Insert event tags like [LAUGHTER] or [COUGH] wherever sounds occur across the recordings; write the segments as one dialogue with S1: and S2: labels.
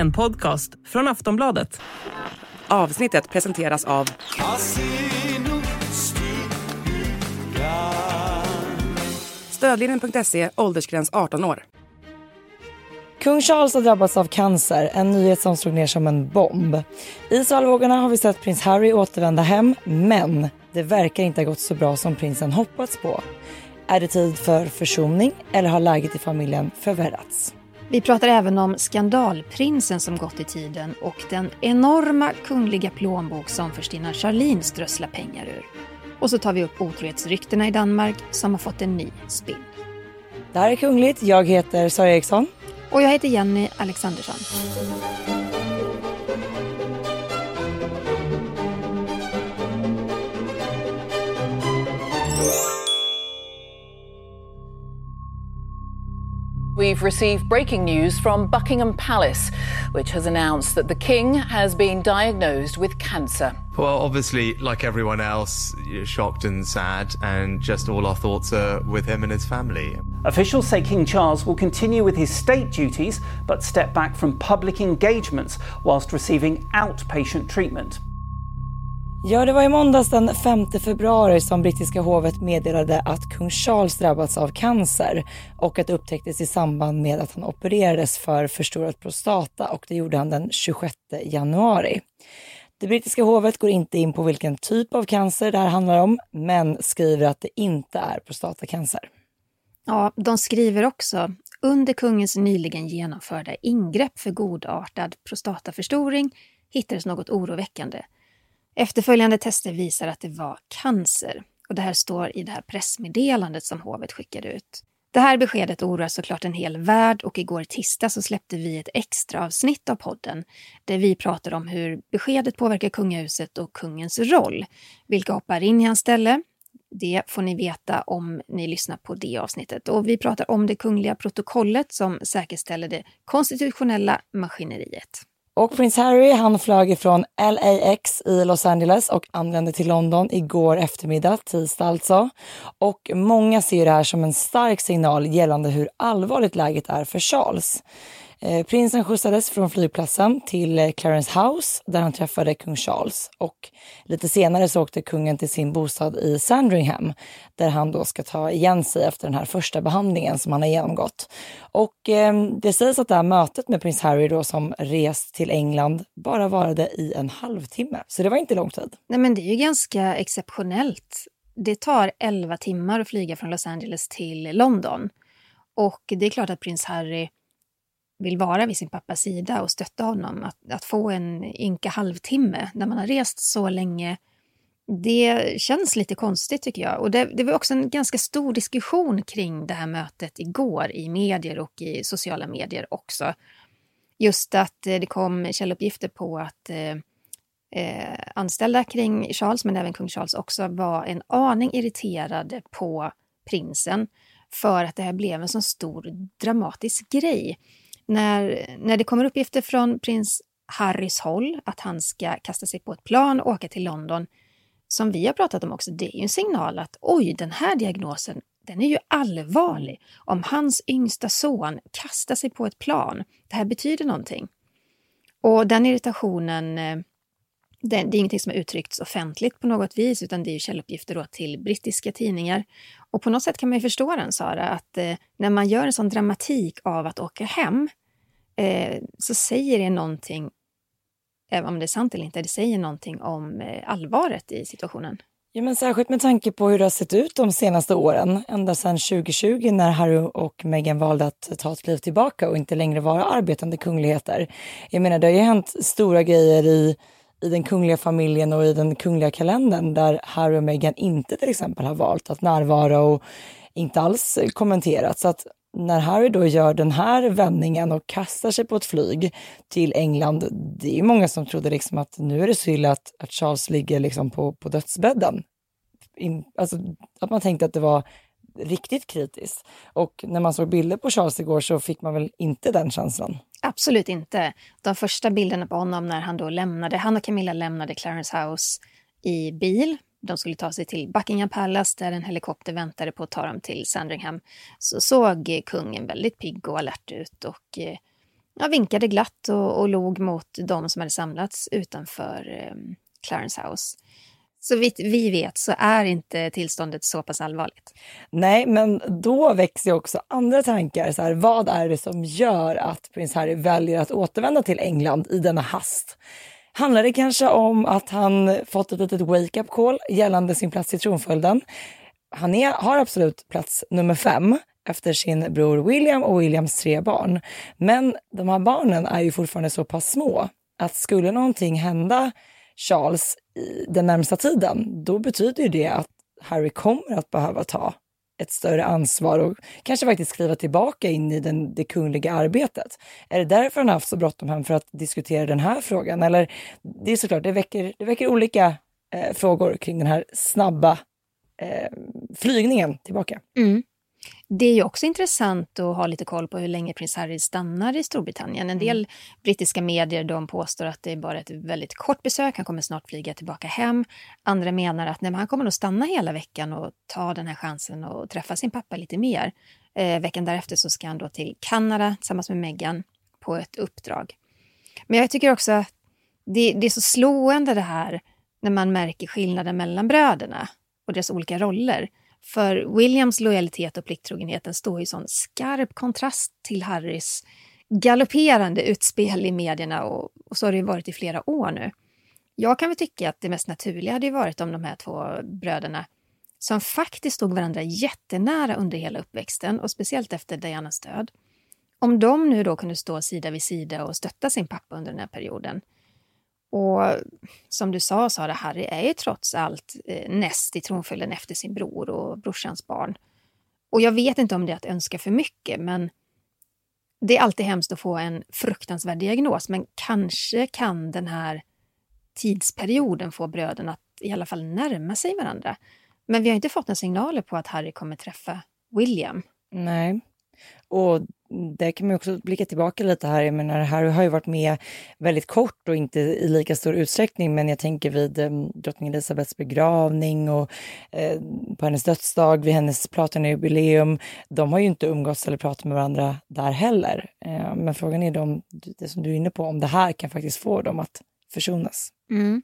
S1: En podcast från Aftonbladet.
S2: Avsnittet presenteras av... Stödlinjen.se, åldersgräns 18 år.
S3: Kung Charles har drabbats av cancer, en nyhet som slog ner som en bomb. I svallvågorna har vi sett prins Harry återvända hem, men det verkar inte ha gått så bra som prinsen hoppats på. Är det tid för försoning eller har läget i familjen förvärrats?
S4: Vi pratar även om skandalprinsen som gått i tiden och den enorma kungliga plånbok som förstinnan Charlene strösslar pengar ur. Och så tar vi upp otrohetsryktena i Danmark som har fått en ny spin.
S3: Det här är Kungligt. Jag heter Sara Eriksson.
S4: Och jag heter Jenny Alexandersson.
S5: We've received breaking news from Buckingham Palace, which has announced that the King has been diagnosed with cancer.
S6: Well, obviously, like everyone else, you're shocked and sad, and just all our thoughts are with him and his family.
S7: Officials say King Charles will continue with his state duties but step back from public engagements whilst receiving outpatient treatment.
S3: Ja, det var i måndags den 5 februari som brittiska hovet meddelade att kung Charles drabbats av cancer och att det upptäcktes i samband med att han opererades för förstorad prostata och det gjorde han den 26 januari. Det brittiska hovet går inte in på vilken typ av cancer det här handlar om, men skriver att det inte är prostatacancer.
S4: Ja, de skriver också under kungens nyligen genomförda ingrepp för godartad prostataförstoring hittades något oroväckande. Efterföljande tester visar att det var cancer och det här står i det här pressmeddelandet som hovet skickade ut. Det här beskedet oroar såklart en hel värld och igår tisdag så släppte vi ett extra avsnitt av podden där vi pratar om hur beskedet påverkar kungahuset och kungens roll. Vilka hoppar in i hans ställe? Det får ni veta om ni lyssnar på det avsnittet. Och vi pratar om det kungliga protokollet som säkerställer det konstitutionella maskineriet.
S3: Och prins Harry han flög ifrån LAX i Los Angeles och anlände till London igår eftermiddag, tisdag alltså. Och många ser det här som en stark signal gällande hur allvarligt läget är för Charles. Eh, prinsen skjutsades från flygplatsen till eh, Clarence House där han träffade kung Charles och lite senare så åkte kungen till sin bostad i Sandringham där han då ska ta igen sig efter den här första behandlingen som han har genomgått. Och eh, det sägs att det här mötet med prins Harry då som rest till England bara varade i en halvtimme, så det var inte lång tid.
S4: Nej, men det är ju ganska exceptionellt. Det tar 11 timmar att flyga från Los Angeles till London och det är klart att prins Harry vill vara vid sin pappas sida och stötta honom. Att, att få en ynka halvtimme när man har rest så länge, det känns lite konstigt tycker jag. Och det, det, var också en ganska stor diskussion kring det här mötet igår i medier och i sociala medier också. Just att eh, det kom källuppgifter på att eh, eh, anställda kring Charles, men även kung Charles också, var en aning irriterade på prinsen för att det här blev en så stor dramatisk grej när, när det kommer uppgifter från prins Harrys håll att han ska kasta sig på ett plan och åka till London, som vi har pratat om också, det är ju en signal att oj, den här diagnosen, den är ju allvarlig. Om hans yngsta son kastar sig på ett plan, det här betyder någonting. Och den irritationen, eh, det, det är ingenting som har uttryckts offentligt på något vis, utan det är ju källuppgifter då till brittiska tidningar. Och på något sätt kan man ju förstå den, Sara, att eh, när man gör en sån dramatik av att åka hem, eh, så säger det någonting, även om det är sant eller inte, det säger någonting om eh, allvaret i situationen.
S3: Ja, men särskilt med tanke på hur det har sett ut de senaste åren, ända sedan 2020 när Harry och Meghan valde att ta ett kliv tillbaka och inte längre vara arbetande kungligheter. Jag menar, det har ju hänt stora grejer i, i den kungliga familjen och i den kungliga kalendern där Harry och Meghan inte till exempel har valt att närvara och inte alls kommenterat. Så att när Harry då gör den här vändningen och kastar sig på ett flyg till England, det är många som trodde liksom att nu är det så illa att, att Charles ligger liksom på, på dödsbädden. In, alltså, att man tänkte att det var riktigt kritiskt. Och när man såg bilder på Charles igår så fick man väl inte den känslan?
S4: Absolut inte. De första bilderna på honom när han då lämnade, han och Camilla lämnade Clarence House i bil de skulle ta sig till Buckingham Palace där en helikopter väntade på att ta dem till Sandringham så såg eh, kungen väldigt pigg och alert ut och eh, ja, vinkade glatt och, och log mot de som hade samlats utanför eh, Clarence House. Så vitt vi vet så är inte tillståndet så pass allvarligt.
S3: Nej, men då växer också andra tankar. Så här, vad är det som gör att prins Harry väljer att återvända till England i denna hast? Handlar det kanske om att han fått ett litet wake-up call gällande sin plats i tronföljden? Han är, har absolut plats nummer fem efter sin bror William och Williams tre barn. Men de här barnen är ju fortfarande så pass små att skulle någonting hända Charles i den närmsta tiden, då betyder det att Harry kommer att behöva ta ett större ansvar och kanske faktiskt skriva tillbaka in i den, det kungliga arbetet. Är det därför han har haft så bråttom hem för att diskutera den här frågan? Eller det är såklart, det väcker, det väcker olika eh, frågor kring den här snabba eh, flygningen tillbaka.
S4: Mm. Det är ju också intressant att ha lite koll på hur länge prins Harry stannar i Storbritannien. En del mm. brittiska medier de påstår att det är bara ett väldigt kort besök, han kommer snart flyga tillbaka hem. Andra menar att nej, han kommer nog stanna hela veckan och ta den här chansen och träffa sin pappa lite mer. Eh, veckan därefter så ska han då till Kanada tillsammans med Meghan på ett uppdrag. Men jag tycker också att det, det är så slående det här när man märker skillnaden mellan bröderna och deras olika roller. För Williams lojalitet och plikttrogenheten står i sån skarp kontrast till Harrys galopperande utspel i medierna och, och så har det varit i flera år nu. Jag kan väl tycka att det mest naturliga hade varit om de här två bröderna som faktiskt stod varandra jättenära under hela uppväxten och speciellt efter Dianas död. Om de nu då kunde stå sida vid sida och stötta sin pappa under den här perioden och som du sa, Sara, Harry är ju trots allt eh, näst i tronföljden efter sin bror och brorsans barn. Och jag vet inte om det är att önska för mycket, men det är alltid hemskt att få en fruktansvärd diagnos, men kanske kan den här tidsperioden få bröderna att i alla fall närma sig varandra. Men vi har inte fått några signaler på att Harry kommer träffa William.
S3: Nej. Och där kan man också blicka tillbaka lite här. Jag menar, Harry har ju varit med väldigt kort och inte i lika stor utsträckning, men jag tänker vid eh, drottning Elizabeths begravning och eh, på hennes dödsdag, vid hennes jubileum. De har ju inte umgåtts eller pratat med varandra där heller. Eh, men frågan är om, det som du är inne på, om det här kan faktiskt få dem att försonas.
S4: Mm.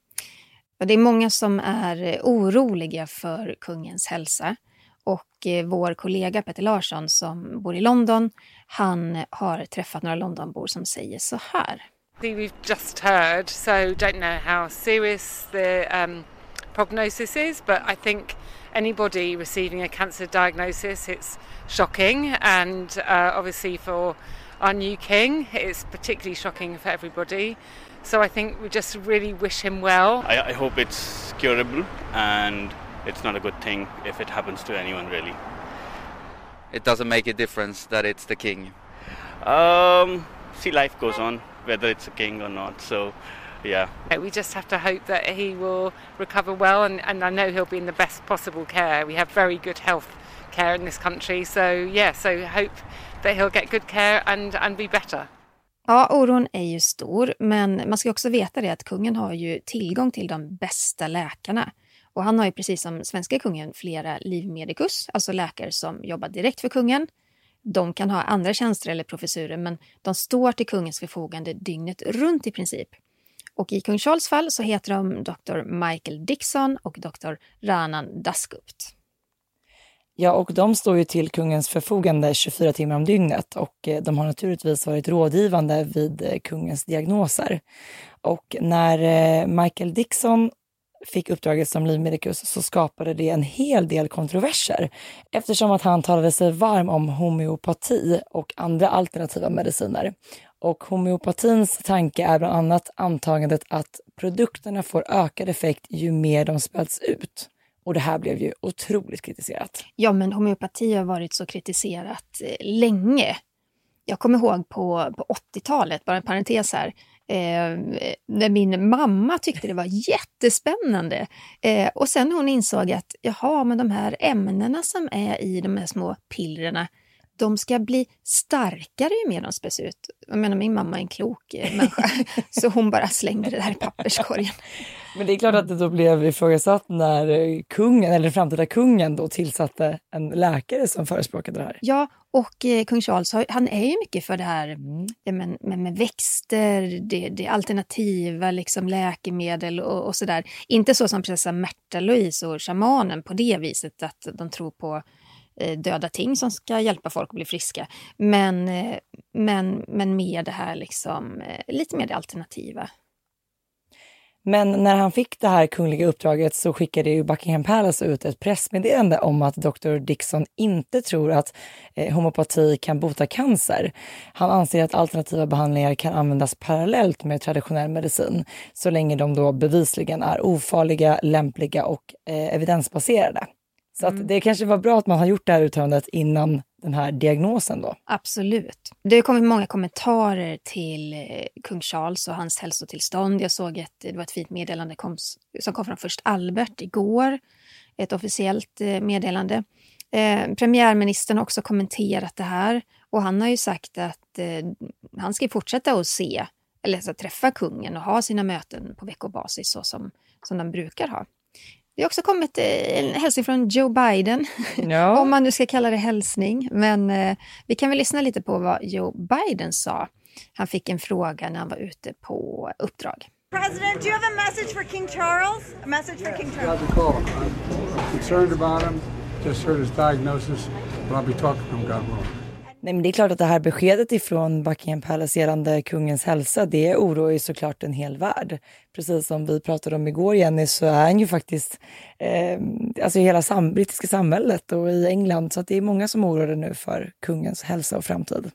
S4: Och det är många som är eh, oroliga för kungens hälsa. Och eh, vår kollega Peter Larsson som bor i London, han har träffat några Londonbor som säger så här.
S8: We've just heard, so don't know how serious the um, prognosis is, but I think anybody receiving a cancer diagnosis, it's shocking, and uh, obviously for our new king, it's particularly shocking for everybody. So I think we just really wish him well.
S9: I, I hope it's curable and it's not a good thing if it happens to anyone really.
S10: It doesn't make a difference that it's the king.
S9: Um, see, life goes on, whether it's a king or not. So, yeah.
S8: We just have to hope that he will recover well, and, and I know he'll be in the best possible care. We have very good health care in this country, so yeah, so hope that he'll get good care and, and be better.
S4: Ja, oron är ju stor, men man ska också veta det att kungen har ju tillgång till de bästa läkarna. Och han har ju precis som svenska kungen flera livmedikus, alltså läkare som jobbar direkt för kungen. De kan ha andra tjänster eller professurer, men de står till kungens förfogande dygnet runt i princip. Och i kung Charles fall så heter de Dr. Michael Dixon och Dr. Ranan Dasgupt.
S3: Ja, och de står ju till kungens förfogande 24 timmar om dygnet och eh, de har naturligtvis varit rådgivande vid eh, kungens diagnoser. Och när eh, Michael Dixon fick uppdraget som livmedikus så skapade det en hel del kontroverser eftersom att han talade sig varm om homeopati och andra alternativa mediciner. Och homeopatins tanke är bland annat antagandet att produkterna får ökad effekt ju mer de späds ut. Och det här blev ju otroligt kritiserat.
S4: Ja, men homeopati har varit så kritiserat eh, länge. Jag kommer ihåg på, på 80-talet, bara en parentes här, eh, när min mamma tyckte det var jättespännande. Eh, och sen hon insåg att jaha, men de här ämnena som är i de här små pillerna, de ska bli starkare ju mer de späs ut. Jag menar, min mamma är en klok eh, människa, [LAUGHS] så hon bara slängde det där i papperskorgen.
S3: Men det är klart att det då blev ifrågasatt när kungen, eller den framtida kungen, då tillsatte en läkare som förespråkade det här.
S4: Ja, Och eh, kung Charles han är ju mycket för det här mm. med, med, med, växter, det, det alternativa liksom, läkemedel och, och sådär. Inte så som prinsessa Märta Louise och shamanen på det viset att de tror på eh, döda ting som ska hjälpa folk att bli friska. Men, eh, men, men mer det här liksom, eh, lite mer det alternativa.
S3: Men när han fick det här kungliga uppdraget så skickade ju Buckingham Palace ut ett pressmeddelande om att Dr. Dixon inte tror att eh, homopati kan bota cancer. Han anser att alternativa behandlingar kan användas parallellt med traditionell medicin så länge de då bevisligen är ofarliga, lämpliga och eh, evidensbaserade. Så mm. det kanske var bra att man har gjort det här uttalandet innan den här diagnosen då?
S4: Absolut. Det har kommit många kommentarer till eh, kung Charles och hans hälsotillstånd. Jag såg att det var ett fint meddelande kom, som kom från först Albert igår. Ett officiellt eh, meddelande. Eh, premiärministern har också kommenterat det här och han har ju sagt att eh, han ska fortsätta att se, eller alltså, träffa kungen och ha sina möten på veckobasis så som, som de brukar ha. Det har också kommit eh, en hälsning från Joe Biden, [LAUGHS] ja. om man nu ska kalla det hälsning. Men eh, vi kan väl lyssna lite på vad Joe Biden sa. Han fick en fråga när han var ute på uppdrag.
S11: President, do you have a message for King Charles? A message for King Charles?
S12: I got the call. I'm concerned about him. Just heard his diagnosis, but I'll be talking to him, God willing.
S3: Nej, men det är klart att det här beskedet ifrån Buckingham Palace gällande kungens hälsa, det oroar ju såklart en hel värld. Precis som vi pratade om igår Jenny, så är han ju faktiskt eh, alltså i hela sam brittiska samhället och i England, så att det är många som oroar nu för kungens hälsa och framtid.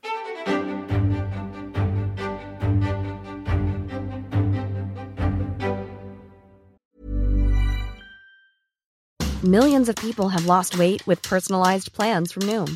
S13: Millions of people have lost weight with personalized plans from Noom.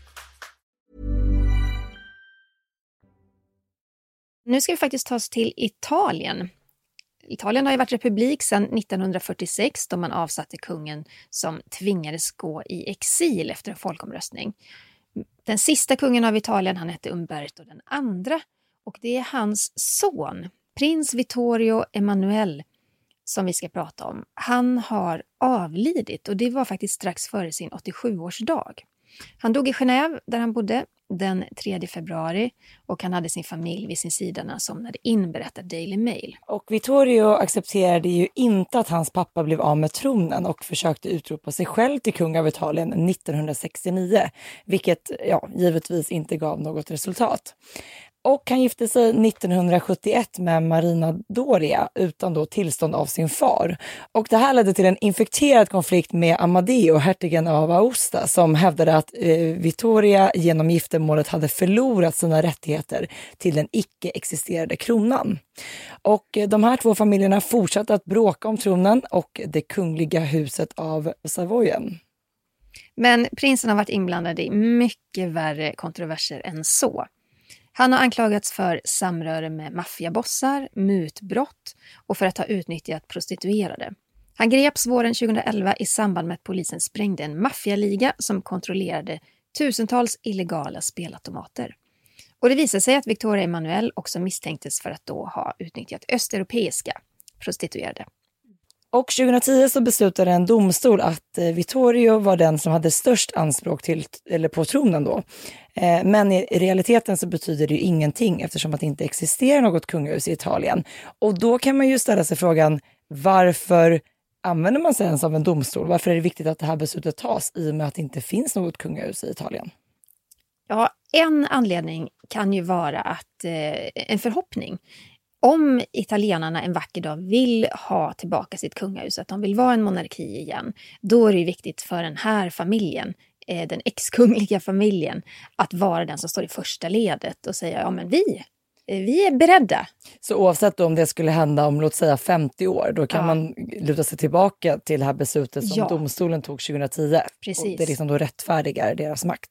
S4: Nu ska vi faktiskt ta oss till Italien. Italien har ju varit republik sedan 1946 då man avsatte kungen som tvingades gå i exil efter en folkomröstning. Den sista kungen av Italien han hette Umberto den andra och det är hans son, prins Vittorio Emanuele, som vi ska prata om. Han har avlidit och det var faktiskt strax före sin 87-årsdag. Han dog i Genève där han bodde den 3 februari och han hade sin familj vid sin sida när han somnade in, berättar Daily Mail.
S3: Och Vittorio accepterade ju inte att hans pappa blev av med tronen och försökte utropa sig själv till kung av Italien 1969, vilket ja, givetvis inte gav något resultat. Och han gifte sig 1971 med Marina Doria utan då tillstånd av sin far. Och det här ledde till en infekterad konflikt med Amadeo, hertigen av Aosta, som hävdade att eh, Vittoria genom giftermålet hade förlorat sina rättigheter till den icke-existerande kronan. Och eh, de här två familjerna fortsatte att bråka om tronen och det kungliga huset av Savoyen.
S4: Men prinsen har varit inblandad i mycket värre kontroverser än så. Han har anklagats för samröre med maffiabossar, mutbrott och för att ha utnyttjat prostituerade. Han greps våren 2011 i samband med att polisen sprängde en maffialiga som kontrollerade tusentals illegala spelautomater. Och det visade sig att Victoria Emanuel också misstänktes för att då ha utnyttjat östeuropeiska prostituerade.
S3: Och 2010 så beslutade en domstol att eh, Vittorio var den som hade störst anspråk till, eller på tronen då. Eh, men i realiteten så betyder det ju ingenting eftersom att det inte existerar något kungahus i Italien. Och då kan man ju ställa sig frågan varför använder man sig ens av en domstol? Varför är det viktigt att det här beslutet tas i och med att det inte finns något kungahus i Italien?
S4: Ja, en anledning kan ju vara att eh, en förhoppning om italienarna en vacker dag vill ha tillbaka sitt kungahus, att de vill vara en monarki igen, då är det viktigt för den här familjen, eh, den exkungliga familjen, att vara den som står i första ledet och säga ja men vi, eh, vi är beredda.
S3: Så oavsett om det skulle hända om låt säga 50 år, då kan ja. man luta sig tillbaka till det här beslutet som ja. domstolen tog 2010.
S4: Precis.
S3: Och det liksom då rättfärdigar deras makt.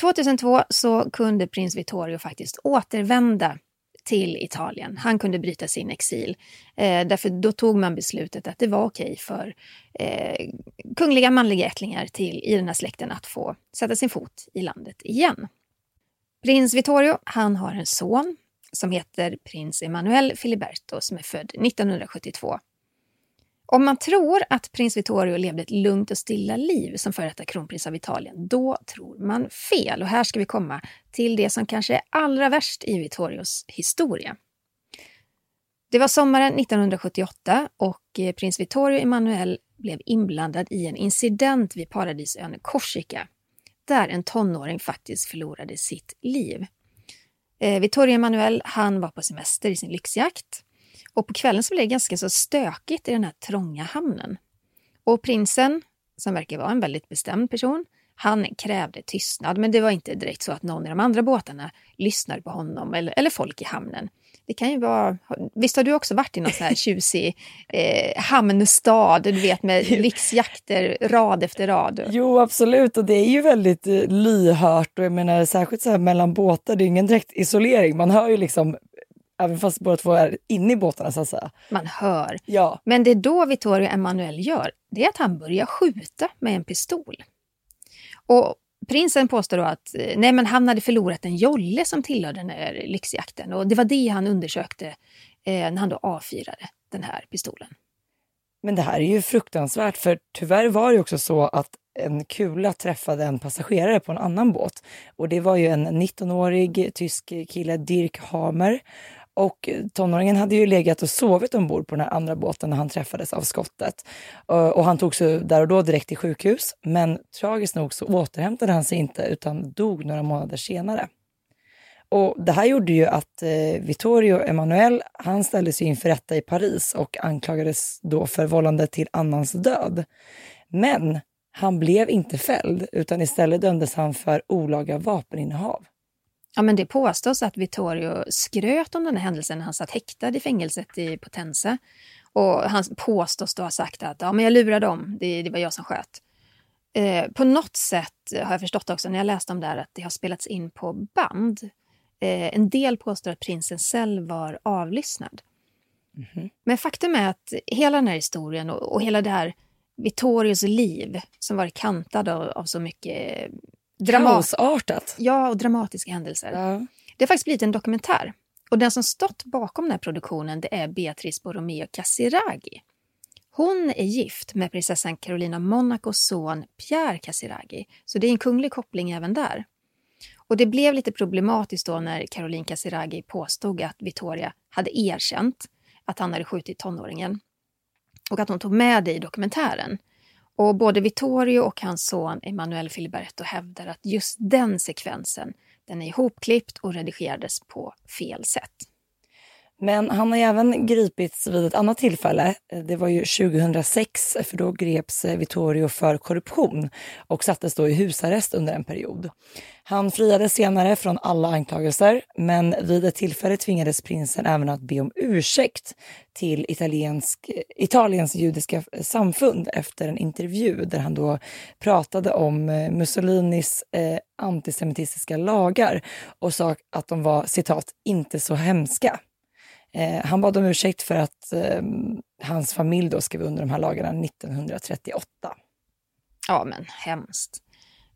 S4: 2002 så kunde prins Vittorio faktiskt återvända till Italien. Han kunde bryta sin exil. Eh, därför då tog man beslutet att det var okej för eh, kungliga manliga ättlingar till, i den här släkten att få sätta sin fot i landet igen. Prins Vittorio han har en son som heter prins Emanuel Filiberto som är född 1972. Om man tror att prins Vittorio levde ett lugnt och stilla liv som före detta kronprins av Italien, då tror man fel. Och här ska vi komma till det som kanske är allra värst i Vittorios historia. Det var sommaren 1978 och eh, prins Vittorio Emanuel blev inblandad i en incident vid paradisön Korsika där en tonåring faktiskt förlorade sitt liv. Eh, Vittorio Emanuel han var på semester i sin lyxjakt och på kvällen så blev det ganska så stökigt i den här trånga hamnen. Och prinsen, som verkar vara en väldigt bestämd person, han krävde tystnad, men det var inte direkt så att någon i de andra båtarna lyssnade på honom eller, eller folk i hamnen. Det kan ju vara... Visst har du också varit i någon sån här [LAUGHS] tjusig eh, hamnstad, du vet med lyxjakter rad efter rad?
S3: Jo, absolut. Och det är ju väldigt eh, lyhört och jag menar särskilt så här mellan båtar, det är ingen direkt isolering. Man hör ju liksom Även fast båda två är inne i båtarna så att säga.
S4: Man hör.
S3: Ja.
S4: Men det då Vittorio Emanuel gör, det är att han börjar skjuta med en pistol. Och prinsen påstår då att eh, nej, men han hade förlorat en jolle som tillhörde den här lyxjakten. Och det var det han undersökte eh, när han då avfyrade den här pistolen.
S3: Men det här är ju fruktansvärt för tyvärr var det också så att en kula träffade en passagerare på en annan båt. Och det var ju en 19-årig tysk kille, Dirk Hamer. Och tonåringen hade ju legat och sovit ombord på den här andra båten när han träffades av skottet. Eh, och han togs där och då direkt till sjukhus. Men tragiskt nog så återhämtade han sig inte utan dog några månader senare. Och det här gjorde ju att eh, Vittorio Emanuel, han ställdes inför rätta i Paris och anklagades då för vållande till annans död. Men han blev inte fälld utan istället dömdes han för olaga vapeninnehav.
S4: Ja, men det påstås att Vittorio skröt om den här händelsen när han satt häktad i fängelset i Potenza. Och han påstås då ha sagt att ja, men jag lurade dem, det, det var jag som sköt. Eh, på något sätt har jag förstått också när jag läste om det här att det har spelats in på band. Eh, en del påstår att prinsen själv var avlyssnad. Mm -hmm. Men faktum är att hela den här historien och, och hela det här Vittorios liv som varit kantad av, av så mycket
S3: Kaosartat.
S4: Ja, och dramatiska händelser. Ja. Det har faktiskt blivit en dokumentär. Och den som stått bakom den här produktionen det är Beatrice Borromeo Casiraghi. Hon är gift med prinsessan Carolina Monacos son Pierre Casiraghi, så det är en kunglig koppling även där. Och det blev lite problematiskt då när Caroline Casiraghi påstod att Victoria hade erkänt att han hade skjutit tonåringen och att hon tog med det i dokumentären. Och både Vittorio och hans son Emanuel Filiberto hävdar att just den sekvensen den är ihopklippt och redigerades på fel sätt.
S3: Men han har även gripits vid ett annat tillfälle. Det var ju 2006, för då greps eh, Vittorio för korruption och sattes då i husarrest under en period. Han friades senare från alla anklagelser, men vid ett tillfälle tvingades prinsen även att be om ursäkt till italiensk, Italiens judiska eh, samfund efter en intervju där han då pratade om eh, Mussolinis eh, antisemitiska lagar och sa att de var citat inte så hemska. Eh, han bad om ursäkt för att eh, hans familj då skrev under de här lagarna 1938.
S4: Ja, men hemskt.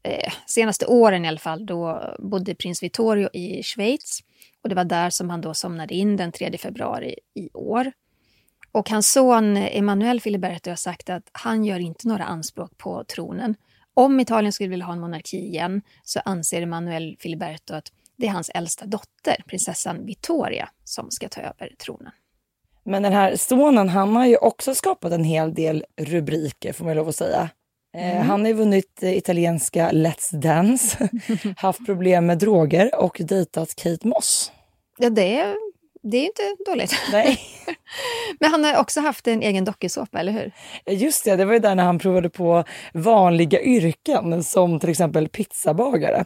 S4: Eh, senaste åren i alla fall, då bodde prins Vittorio i Schweiz och det var där som han då somnade in den 3 februari i år. Och hans son Emanuel Filiberto har sagt att han gör inte några anspråk på tronen. Om Italien skulle vilja ha en monarki igen så anser Emanuel Filiberto att det är hans äldsta dotter, prinsessan Victoria, som ska ta över tronen.
S3: Men den här sonen, han har ju också skapat en hel del rubriker, får man lov att säga. Eh, mm. Han har ju vunnit italienska Let's Dance, [LAUGHS] haft problem med droger och dejtat Kate Moss.
S4: Ja, det är, det är inte dåligt.
S3: Nej. [LAUGHS]
S4: Men han har också haft en egen dokusåpa, eller hur?
S3: Just det, det var ju där när han provade på vanliga yrken som till exempel pizzabagare.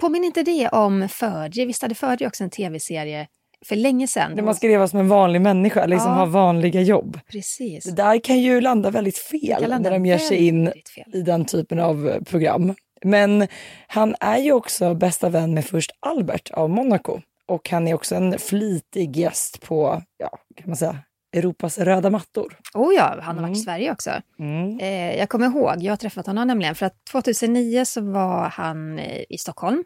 S4: Påminner inte det om Fergie? Visst hade Fergie också en tv-serie för länge sedan?
S3: Där man ska leva som en vanlig människa, liksom ja. ha vanliga jobb.
S4: Precis.
S3: Det där kan ju landa väldigt fel landa när de ger sig in i den typen av eh, program. Men han är ju också bästa vän med först Albert av Monaco och han är också en flitig gäst på, ja, kan man säga, Europas röda mattor.
S4: Oh ja, han har varit i Sverige också.
S3: Mm.
S4: Eh, jag kommer ihåg, jag har träffat honom nämligen, för att 2009 så var han eh, i Stockholm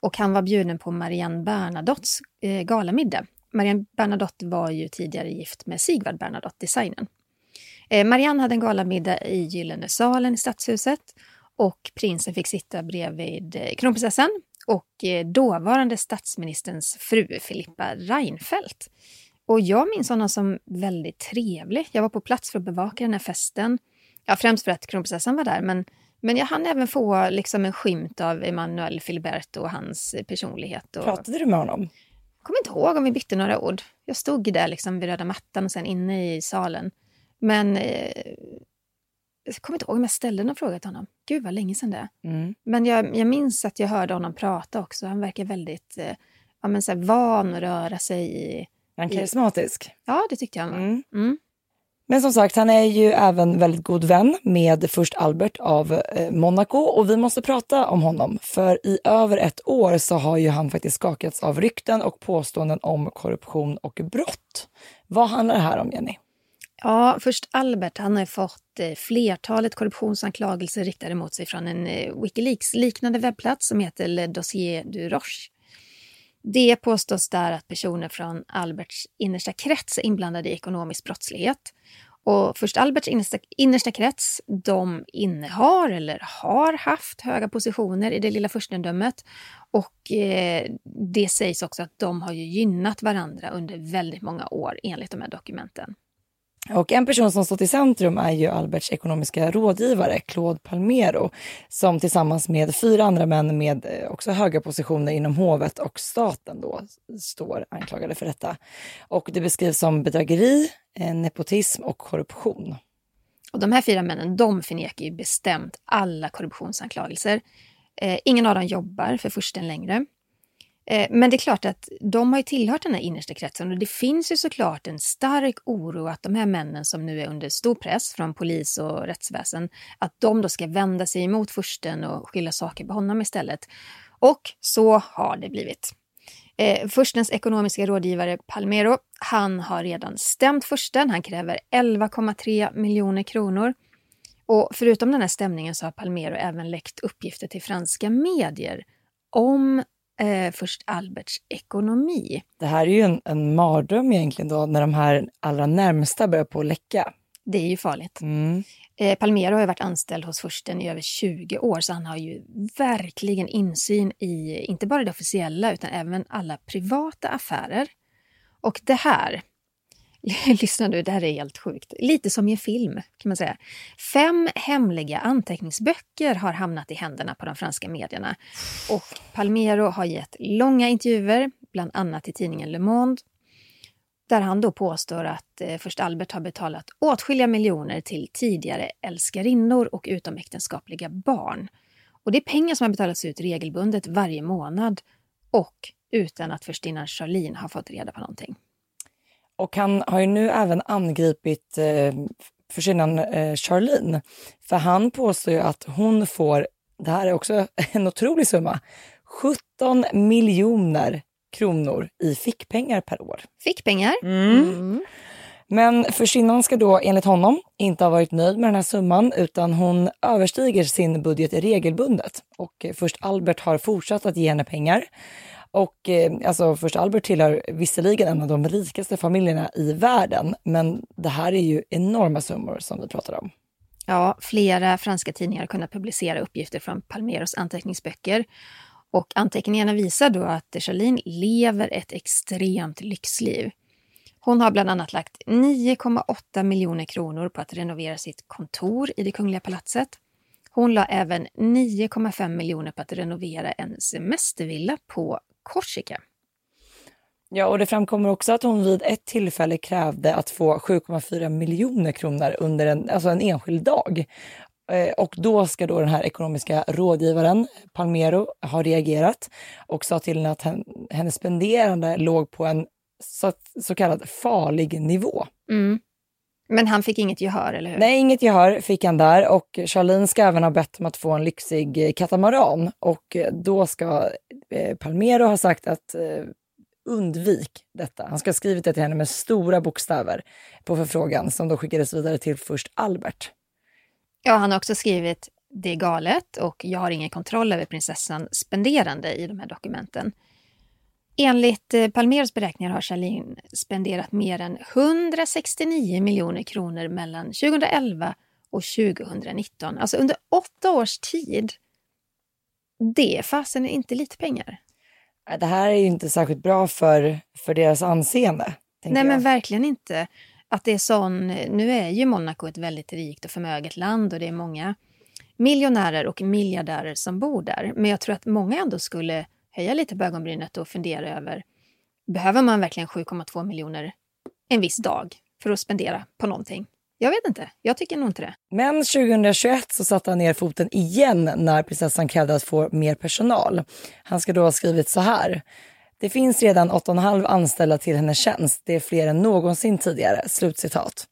S4: och han var bjuden på Marianne Bernadottes eh, galamiddag. Marianne Bernadotte var ju tidigare gift med Sigvard Bernadotte, designern. Eh, Marianne hade en galamiddag i Gyllene salen i Stadshuset och prinsen fick sitta bredvid eh, kronprinsessan och eh, dåvarande statsministerns fru Filippa Reinfeldt. Och jag minns honom som väldigt trevlig. Jag var på plats för att bevaka den här festen. Ja, främst för att kronprinsessan var där, men, men jag hann även få liksom en skymt av Emanuel Filiberto och hans personlighet. Och...
S3: Pratade du med honom?
S4: Jag kommer inte ihåg om vi bytte några ord. Jag stod där liksom vid röda mattan och sen inne i salen. Men eh, jag kommer inte ihåg om jag ställde någon fråga till honom. Gud vad länge sedan det
S3: mm.
S4: Men jag, jag minns att jag hörde honom prata också. Han verkar väldigt eh, ja, men så här, van att röra sig i...
S3: Han karismatisk.
S4: Ja, det tyckte jag var.
S3: Mm.
S4: Mm.
S3: Men som sagt, han är ju även väldigt god vän med först Albert av eh, Monaco och vi måste prata om honom. För i över ett år så har ju han faktiskt skakats av rykten och påståenden om korruption och brott. Vad handlar det här om, Jenny?
S4: Ja, först Albert. Han har fått eh, flertalet korruptionsanklagelser riktade mot sig från en eh, Wikileaks-liknande webbplats som heter Le Dossier du Roche. Det påstås där att personer från Alberts innersta krets är inblandade i ekonomisk brottslighet. Och först Alberts innersta, innersta krets, de innehar eller har haft höga positioner i det lilla furstendömet. Och eh, det sägs också att de har ju gynnat varandra under väldigt många år enligt de här dokumenten.
S3: Och en person som stått i centrum är ju Alberts ekonomiska rådgivare Claude Palmero som tillsammans med fyra andra män med eh, också höga positioner inom hovet och staten då står anklagade för detta. Och det beskrivs som bedrägeri, eh, nepotism och korruption.
S4: Och de här fyra männen de förnekar ju bestämt alla korruptionsanklagelser. Eh, ingen av dem jobbar för försten längre. Eh, men det är klart att de har ju tillhört den här innersta kretsen och det finns ju såklart en stark oro att de här männen som nu är under stor press från polis och rättsväsen, att de då ska vända sig emot försten och skylla saker på honom istället. Och så har det blivit. Eh, förstens ekonomiska rådgivare Palmero, han har redan stämt försten. Han kräver 11,3 miljoner kronor. Och förutom den här stämningen så har Palmero även läckt uppgifter till franska medier om eh, först Alberts ekonomi.
S3: Det här är ju en, en mardröm egentligen då när de här allra närmsta börjar på att läcka.
S4: Det är ju farligt.
S3: Mm.
S4: Eh, Palmero har ju varit anställd hos försten i över 20 år så han har ju verkligen insyn i inte bara det officiella utan även alla privata affärer. Och det här, [LAUGHS] lyssna nu, det här är helt sjukt. Lite som i en film kan man säga. Fem hemliga anteckningsböcker har hamnat i händerna på de franska medierna. Och Palmero har gett långa intervjuer, bland annat i tidningen Le Monde, där han då påstår att eh, först Albert har betalat åtskilliga miljoner till tidigare älskarinnor och utomäktenskapliga barn. Och det är pengar som har betalats ut regelbundet varje månad och utan att förstinnan Charlene har fått reda på någonting.
S3: Och han har ju nu även angripit eh, försvinnan eh, Charlene. För han påstår ju att hon får, det här är också [LAUGHS] en otrolig summa, 17 miljoner kronor i fickpengar per år.
S4: Fickpengar?
S3: Mm. Men försvinnaren ska då enligt honom inte ha varit nöjd med den här summan utan hon överstiger sin budget regelbundet. Och eh, först Albert har fortsatt att ge henne pengar. Och eh, alltså först Albert tillhör visserligen en av de rikaste familjerna i världen, men det här är ju enorma summor som vi pratar om.
S4: Ja, flera franska tidningar har kunnat publicera uppgifter från Palmeros anteckningsböcker. Och anteckningarna visar då att Charlene lever ett extremt lyxliv. Hon har bland annat lagt 9,8 miljoner kronor på att renovera sitt kontor i det kungliga palatset. Hon la även 9,5 miljoner på att renovera en semestervilla på Korsika.
S3: Ja, och det framkommer också att hon vid ett tillfälle krävde att få 7,4 miljoner kronor under en, alltså en enskild dag. Eh, och då ska då den här ekonomiska rådgivaren Palmero ha reagerat och sa till henne att hennes spenderande låg på en så, så kallad farlig nivå.
S4: Mm. Men han fick inget gehör, eller hur?
S3: Nej, inget gehör fick han där och Charlene ska även ha bett om att få en lyxig katamaran och då ska eh, Palmero har sagt att eh, undvik detta. Han ska ha skrivit det till henne med stora bokstäver på förfrågan som då skickades vidare till först Albert.
S4: Ja, han har också skrivit det är galet och jag har ingen kontroll över prinsessan spenderande i de här dokumenten. Enligt eh, Palmeros beräkningar har Charlene spenderat mer än 169 miljoner kronor mellan 2011 och 2019. Alltså under åtta års tid. Det är fasen inte lite pengar.
S3: Det här är ju inte särskilt bra för, för deras anseende.
S4: Nej,
S3: jag.
S4: men verkligen inte. Att det är sån, nu är ju Monaco ett väldigt rikt och förmöget land och det är många miljonärer och miljardärer som bor där. Men jag tror att många ändå skulle höja lite på ögonbrynet och fundera över behöver man verkligen 7,2 miljoner en viss dag för att spendera på någonting? Jag vet inte. Jag tycker nog inte det.
S3: Men 2021 så satte han ner foten igen när prinsessan krävde att få mer personal. Han ska då ha skrivit så här. Det finns redan 8,5 anställda till hennes tjänst. Det är fler än någonsin tidigare. Slutcitat.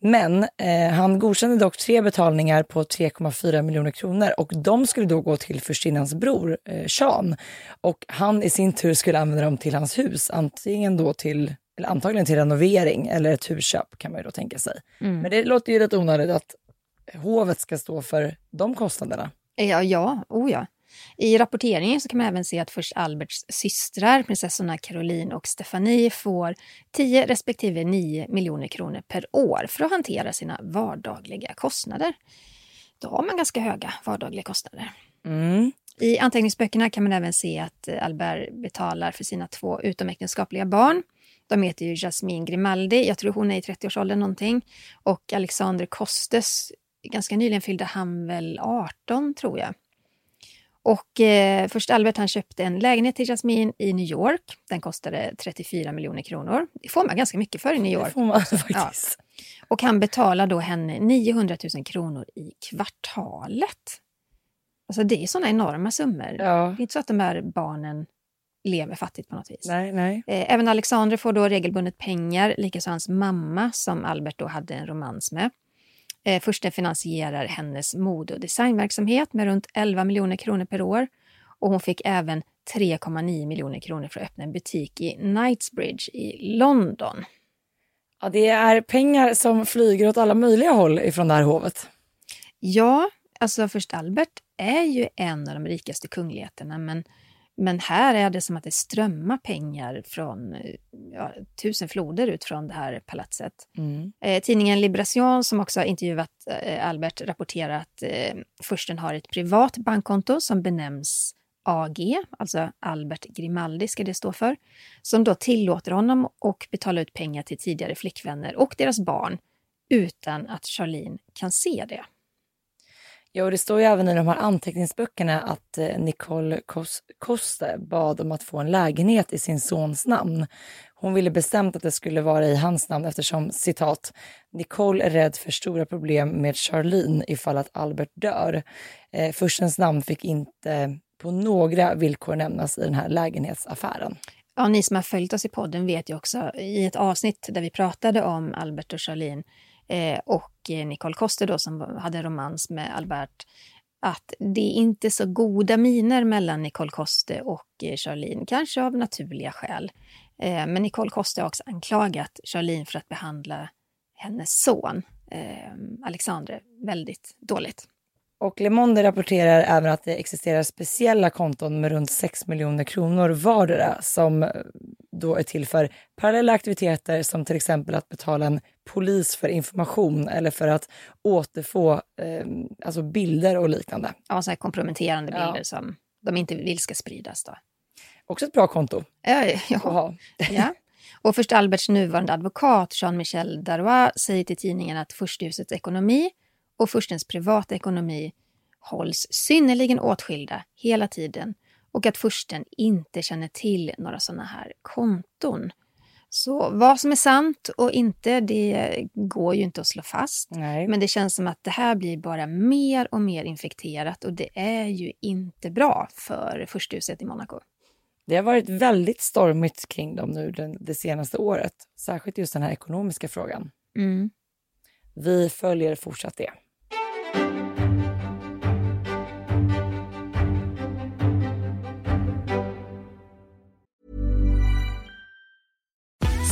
S3: Men eh, han godkände dock tre betalningar på 3,4 miljoner kronor och de skulle då gå till förstinnans bror eh, Sean. Och han i sin tur skulle använda dem till hans hus, antingen då till eller antagligen till renovering eller ett husköp kan man ju då tänka sig.
S4: Mm.
S3: Men det låter ju rätt onödigt att hovet ska stå för de kostnaderna.
S4: Ja, ja, oh ja. I rapporteringen så kan man även se att först Alberts systrar, prinsessorna Caroline och Stefanie, får 10 respektive 9 miljoner kronor per år för att hantera sina vardagliga kostnader. Då har man ganska höga vardagliga kostnader.
S3: Mm.
S4: I anteckningsböckerna kan man även se att Albert betalar för sina två utomäktenskapliga barn. De heter ju Jasmine Grimaldi, jag tror hon är i 30-årsåldern någonting. Och Alexander Kostes, ganska nyligen fyllde han väl 18 tror jag. Och eh, först Albert han köpte en lägenhet till Jasmine i New York. Den kostade 34 miljoner kronor. Det får man ganska mycket för i New York.
S3: Det får man [LAUGHS] faktiskt.
S4: Ja. Och han betalar då henne 900 000 kronor i kvartalet. Alltså det är såna enorma summor.
S3: Ja.
S4: Det är inte så att de här barnen lever fattigt på något vis.
S3: Nej, nej.
S4: Eh, Även Alexander får då regelbundet pengar, likaså hans mamma som Albert då hade en romans med. Eh, Fursten finansierar hennes mode och designverksamhet med runt 11 miljoner kronor per år. Och hon fick även 3,9 miljoner kronor för att öppna en butik i Knightsbridge i London.
S3: Ja, det är pengar som flyger åt alla möjliga håll ifrån det här hovet.
S4: Ja, alltså först Albert är ju en av de rikaste kungligheterna men, men här är det som att det strömmar pengar från ja, tusen floder ut från det här palatset.
S3: Mm.
S4: Eh, tidningen Liberation som också har intervjuat eh, Albert rapporterar att eh, fursten har ett privat bankkonto som benämns AG, alltså Albert Grimaldi ska det stå för, som då tillåter honom att betala ut pengar till tidigare flickvänner och deras barn utan att Charlene kan se det.
S3: Ja, och det står ju även i de här anteckningsböckerna att eh, Nicole Coste Koste bad om att få en lägenhet i sin sons namn. Hon ville bestämt att det skulle vara i hans namn eftersom, citat, Nicole är rädd för stora problem med Charlene ifall att Albert dör. Eh, Furstens namn fick inte på några villkor nämnas i den här lägenhetsaffären.
S4: Ja, ni som har följt oss i podden vet ju också i ett avsnitt där vi pratade om Albert och Charlene eh, och eh, Nicole Koster då som hade romans med Albert att det är inte så goda miner mellan Nicole Koste och eh, Charlene, kanske av naturliga skäl. Eh, men Nicole Koste har också anklagat Charlene för att behandla hennes son eh, Alexandre väldigt dåligt.
S3: Och Le Monde rapporterar även att det existerar speciella konton med runt 6 miljoner kronor vardera som eh, då är till för parallella aktiviteter som till exempel att betala en polis för information eller för att återfå eh, alltså bilder och liknande.
S4: Ja, så här komprometterande
S3: Ja.
S4: bilder som de inte vill ska spridas. Då.
S3: Också ett bra konto
S4: Ja, ja. ja. Och först Alberts nuvarande advokat Jean-Michel Darrois säger till tidningen att fursthusets ekonomi och furstens privata ekonomi hålls synnerligen åtskilda hela tiden och att fursten inte känner till några sådana här konton. Så vad som är sant och inte, det går ju inte att slå fast.
S3: Nej.
S4: Men det känns som att det här blir bara mer och mer infekterat och det är ju inte bra för fursthuset i Monaco.
S3: Det har varit väldigt stormigt kring dem nu den, det senaste året, särskilt just den här ekonomiska frågan.
S4: Mm.
S3: Vi följer fortsatt det.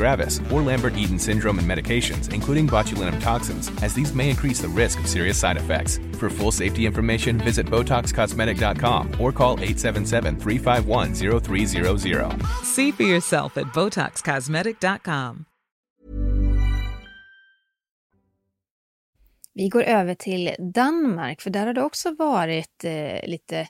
S14: gravis, or Lambert-Eaton syndrome and medications, including botulinum toxins, as these may increase the risk of serious side effects. For full safety information, visit BotoxCosmetic.com or call 877-351-0300.
S15: See for yourself at BotoxCosmetic.com.
S4: Vi går över till Danmark, för där har det också varit eh, lite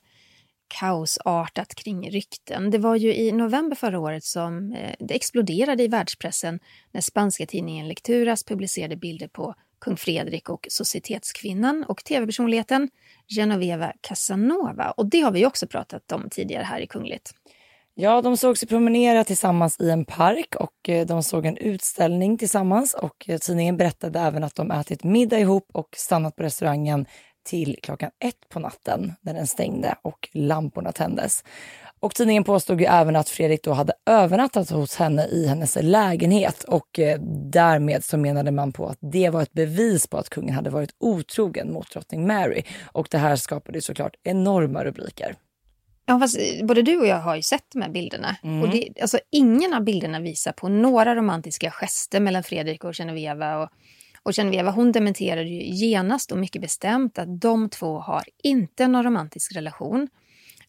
S4: kaosartat kring rykten. Det var ju i november förra året som eh, det exploderade i världspressen när spanska tidningen Lecturas publicerade bilder på kung Fredrik och societetskvinnan och tv-personligheten Genoveva Casanova. Och det har vi också pratat om tidigare här i Kungligt.
S3: Ja, de såg sig promenera tillsammans i en park och eh, de såg en utställning tillsammans och eh, tidningen berättade även att de ätit middag ihop och stannat på restaurangen till klockan ett på natten när den stängde och lamporna tändes. Och tidningen påstod ju även att Fredrik då hade övernattat hos henne i hennes lägenhet och eh, därmed så menade man på att det var ett bevis på att kungen hade varit otrogen mot drottning Mary. Och det här skapade såklart enorma rubriker.
S4: Ja, fast både du och jag har ju sett de här bilderna.
S3: Mm.
S4: Och det, alltså, ingen av bilderna visar på några romantiska gester mellan Fredrik och Genoveva. Och, och Genoveva hon dementerade ju genast och mycket bestämt att de två har inte någon romantisk relation.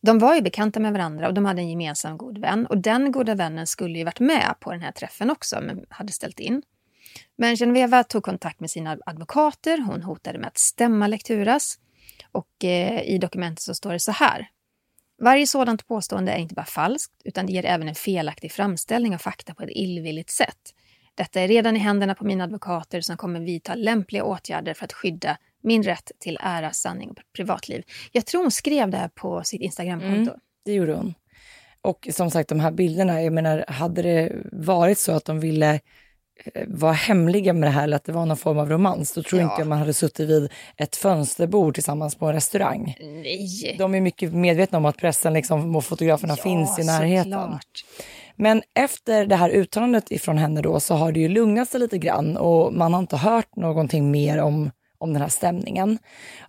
S4: De var ju bekanta med varandra och de hade en gemensam god vän. Och den goda vännen skulle ju varit med på den här träffen också, men hade ställt in. Men Genoveva tog kontakt med sina advokater. Hon hotade med att stämma Lekturas. Och eh, i dokumentet så står det så här. Varje sådant påstående är inte bara falskt, utan det ger även en felaktig framställning av fakta på ett illvilligt sätt. Detta är redan i händerna på mina advokater som kommer vidta lämpliga åtgärder för att skydda min rätt till ära, sanning och privatliv. Jag tror hon skrev det här på sitt Instagramkonto.
S3: Mm, det gjorde hon. Och som sagt, de här bilderna, jag menar, hade det varit så att de ville eh, vara hemliga med det här eller att det var någon form av romans, då tror
S4: Ja.
S3: jag inte man hade suttit vid ett fönsterbord tillsammans på en restaurang.
S4: Nej!
S3: De är mycket medvetna om att pressen liksom, och fotograferna finns i närheten.
S4: såklart.
S3: Men efter det här uttalandet ifrån henne då så har det ju lugnat sig lite grann och man har inte hört någonting mer om, om den här stämningen.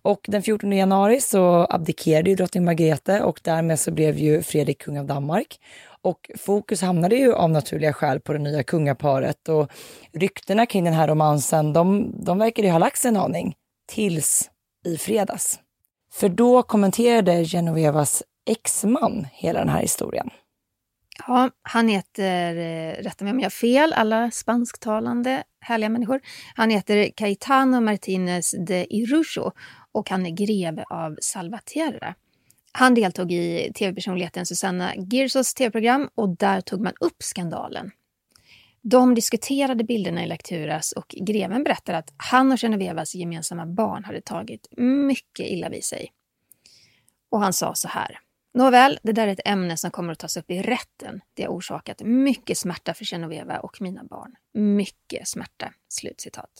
S3: Och den 14 januari så abdikerade ju drottning Margrethe och därmed så blev ju Fredrik kung av Danmark. Och fokus hamnade ju av naturliga skäl på det nya kungaparet och ryktena kring den här romansen, de, de verkade ju ha lagt sig en aning. Tills i fredags. För då kommenterade Genovevas exman hela den här historien.
S4: Ja, han heter, eh, rätta mig om jag har fel, alla spansktalande härliga människor. Han heter Caetano Martinez de Irujo och han är greve av Salvatierra. Han deltog i tv-personligheten Susanna Girsos tv-program och där tog man upp skandalen. De diskuterade bilderna i Lekturas och greven berättar att han och Genovevas gemensamma barn hade tagit mycket illa vid sig. Och han sa så här. Nåväl, det där är ett ämne som kommer att tas upp i rätten. Det har orsakat mycket smärta för Genoveva och mina barn. Mycket smärta." Slutcitat.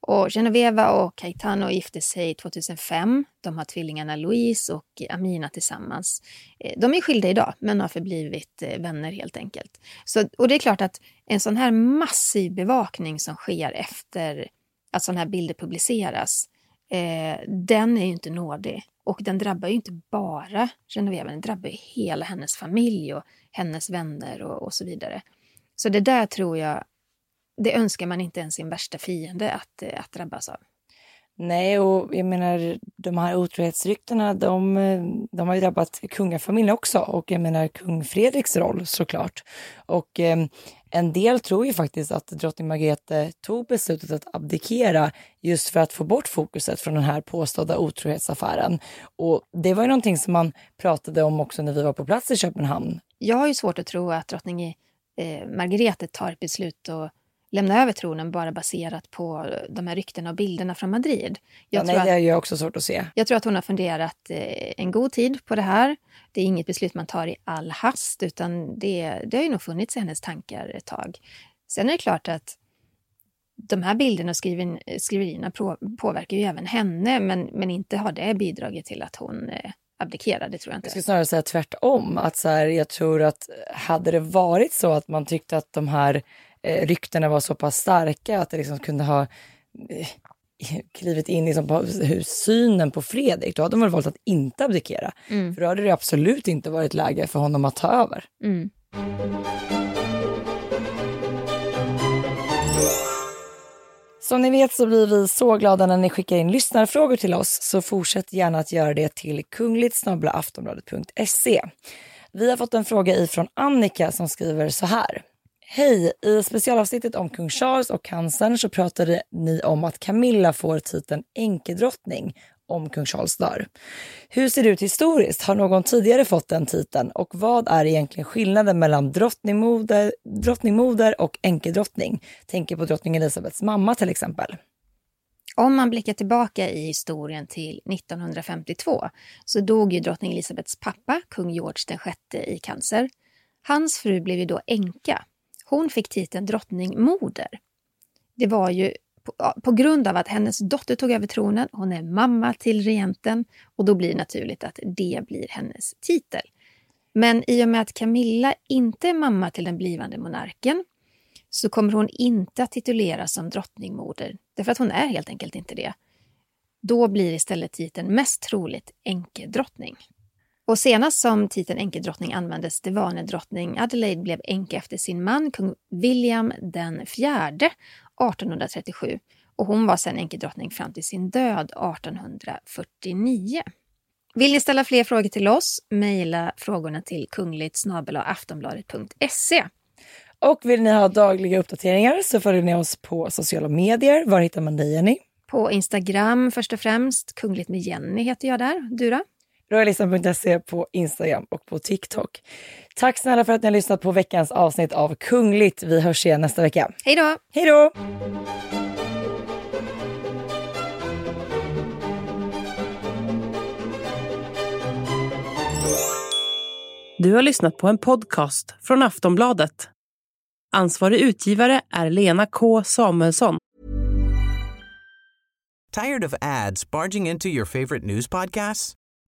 S4: Och Genoveva och Caetano gifte sig 2005. De har tvillingarna Louise och Amina tillsammans. Eh, de är skilda idag, men har förblivit eh, vänner helt enkelt. Så, och det är klart att en sån här massiv bevakning som sker efter att sådana här bilder publiceras, eh, den är ju inte nådig. Och den drabbar ju inte bara Genoveva, den drabbar ju hela hennes familj och hennes vänner och, och så vidare. Så det där tror jag, det önskar man inte ens sin värsta fiende att, eh, att drabbas av.
S3: Nej, och jag menar de här otrohetsryktena, de, de har ju drabbat kungafamiljen också och jag menar kung Fredriks roll såklart. Och eh, en del tror ju faktiskt att drottning Margrethe tog beslutet att abdikera just för att få bort fokuset från den här påstådda otrohetsaffären. Och det var ju någonting som man pratade om också när vi var på plats i Köpenhamn.
S4: Jag har ju svårt att tro att drottning eh, Margrethe tar ett beslut och lämna över tronen bara baserat på de här ryktena och bilderna från Madrid.
S3: Jag ja, nej, att, det har jag också svårt att se.
S4: Jag tror att hon har funderat eh, en god tid på det här. Det är inget beslut man tar i all hast, utan det, det har ju nog funnits i hennes tankar ett tag. Sen är det klart att de här bilderna och skriven, skriverierna påverkar ju även henne, men, men inte har det bidragit till att hon eh, abdikerade, tror jag inte.
S3: Jag skulle snarare säga tvärtom. Att så här, jag tror att hade det varit så att man tyckte att de här eh, ryktena var så pass starka att det liksom kunde ha eh, klivit in liksom på hur synen på Fredrik, då hade man valt att inte abdikera. Mm. För då hade det absolut inte varit läge för honom att ta över. Mm. Som ni vet så blir vi så glada när ni skickar in lyssnarfrågor till oss, så fortsätt gärna att göra det till kungligt. Vi har fått en fråga ifrån Annika som skriver så här. Hej! I specialavsnittet om kung Charles och cancern så pratade ni om att Camilla får titeln enkedrottning om kung Charles dör. Hur ser det ut historiskt? Har någon tidigare fått den titeln? Och vad är egentligen skillnaden mellan drottningmoder, drottningmoder och enkedrottning? Tänker på drottning Elisabeths mamma till exempel.
S4: Om man blickar tillbaka i historien till 1952 så dog ju drottning Elisabeths pappa, kung George VI, i cancer. Hans fru blev ju då änka. Hon fick titeln drottningmoder. Det var ju på, på, grund av att hennes dotter tog över tronen, hon är mamma till regenten och då blir det naturligt att det blir hennes titel. Men i och med att Camilla inte är mamma till den blivande monarken så kommer hon inte att tituleras som drottningmoder, därför att hon är helt enkelt inte det. Då blir istället titeln mest troligt änkedrottning. Och senast som titeln enkedrottning användes det var när drottning Adelaide blev änka efter sin man kung William den fjärde 1837 och hon var sedan enkedrottning fram till sin död 1849. Vill ni ställa fler frågor till oss? Mejla frågorna till kungligt aftonbladet.se.
S3: Och vill ni ha dagliga uppdateringar så följer ni oss på sociala medier. Var hittar man dig Jenny?
S4: På Instagram först och främst. Kungligt med Jenny heter jag där. Du då?
S3: Royalistan.se på Instagram och på TikTok. Tack snälla för att ni har lyssnat på veckans avsnitt av Kungligt. Vi hörs igen nästa vecka.
S4: Hej då!
S3: Hej då!
S1: Du har lyssnat på en podcast från Aftonbladet. Ansvarig utgivare är Lena K Samuelsson.
S16: Tired of ads barging into your favorite news podcasts?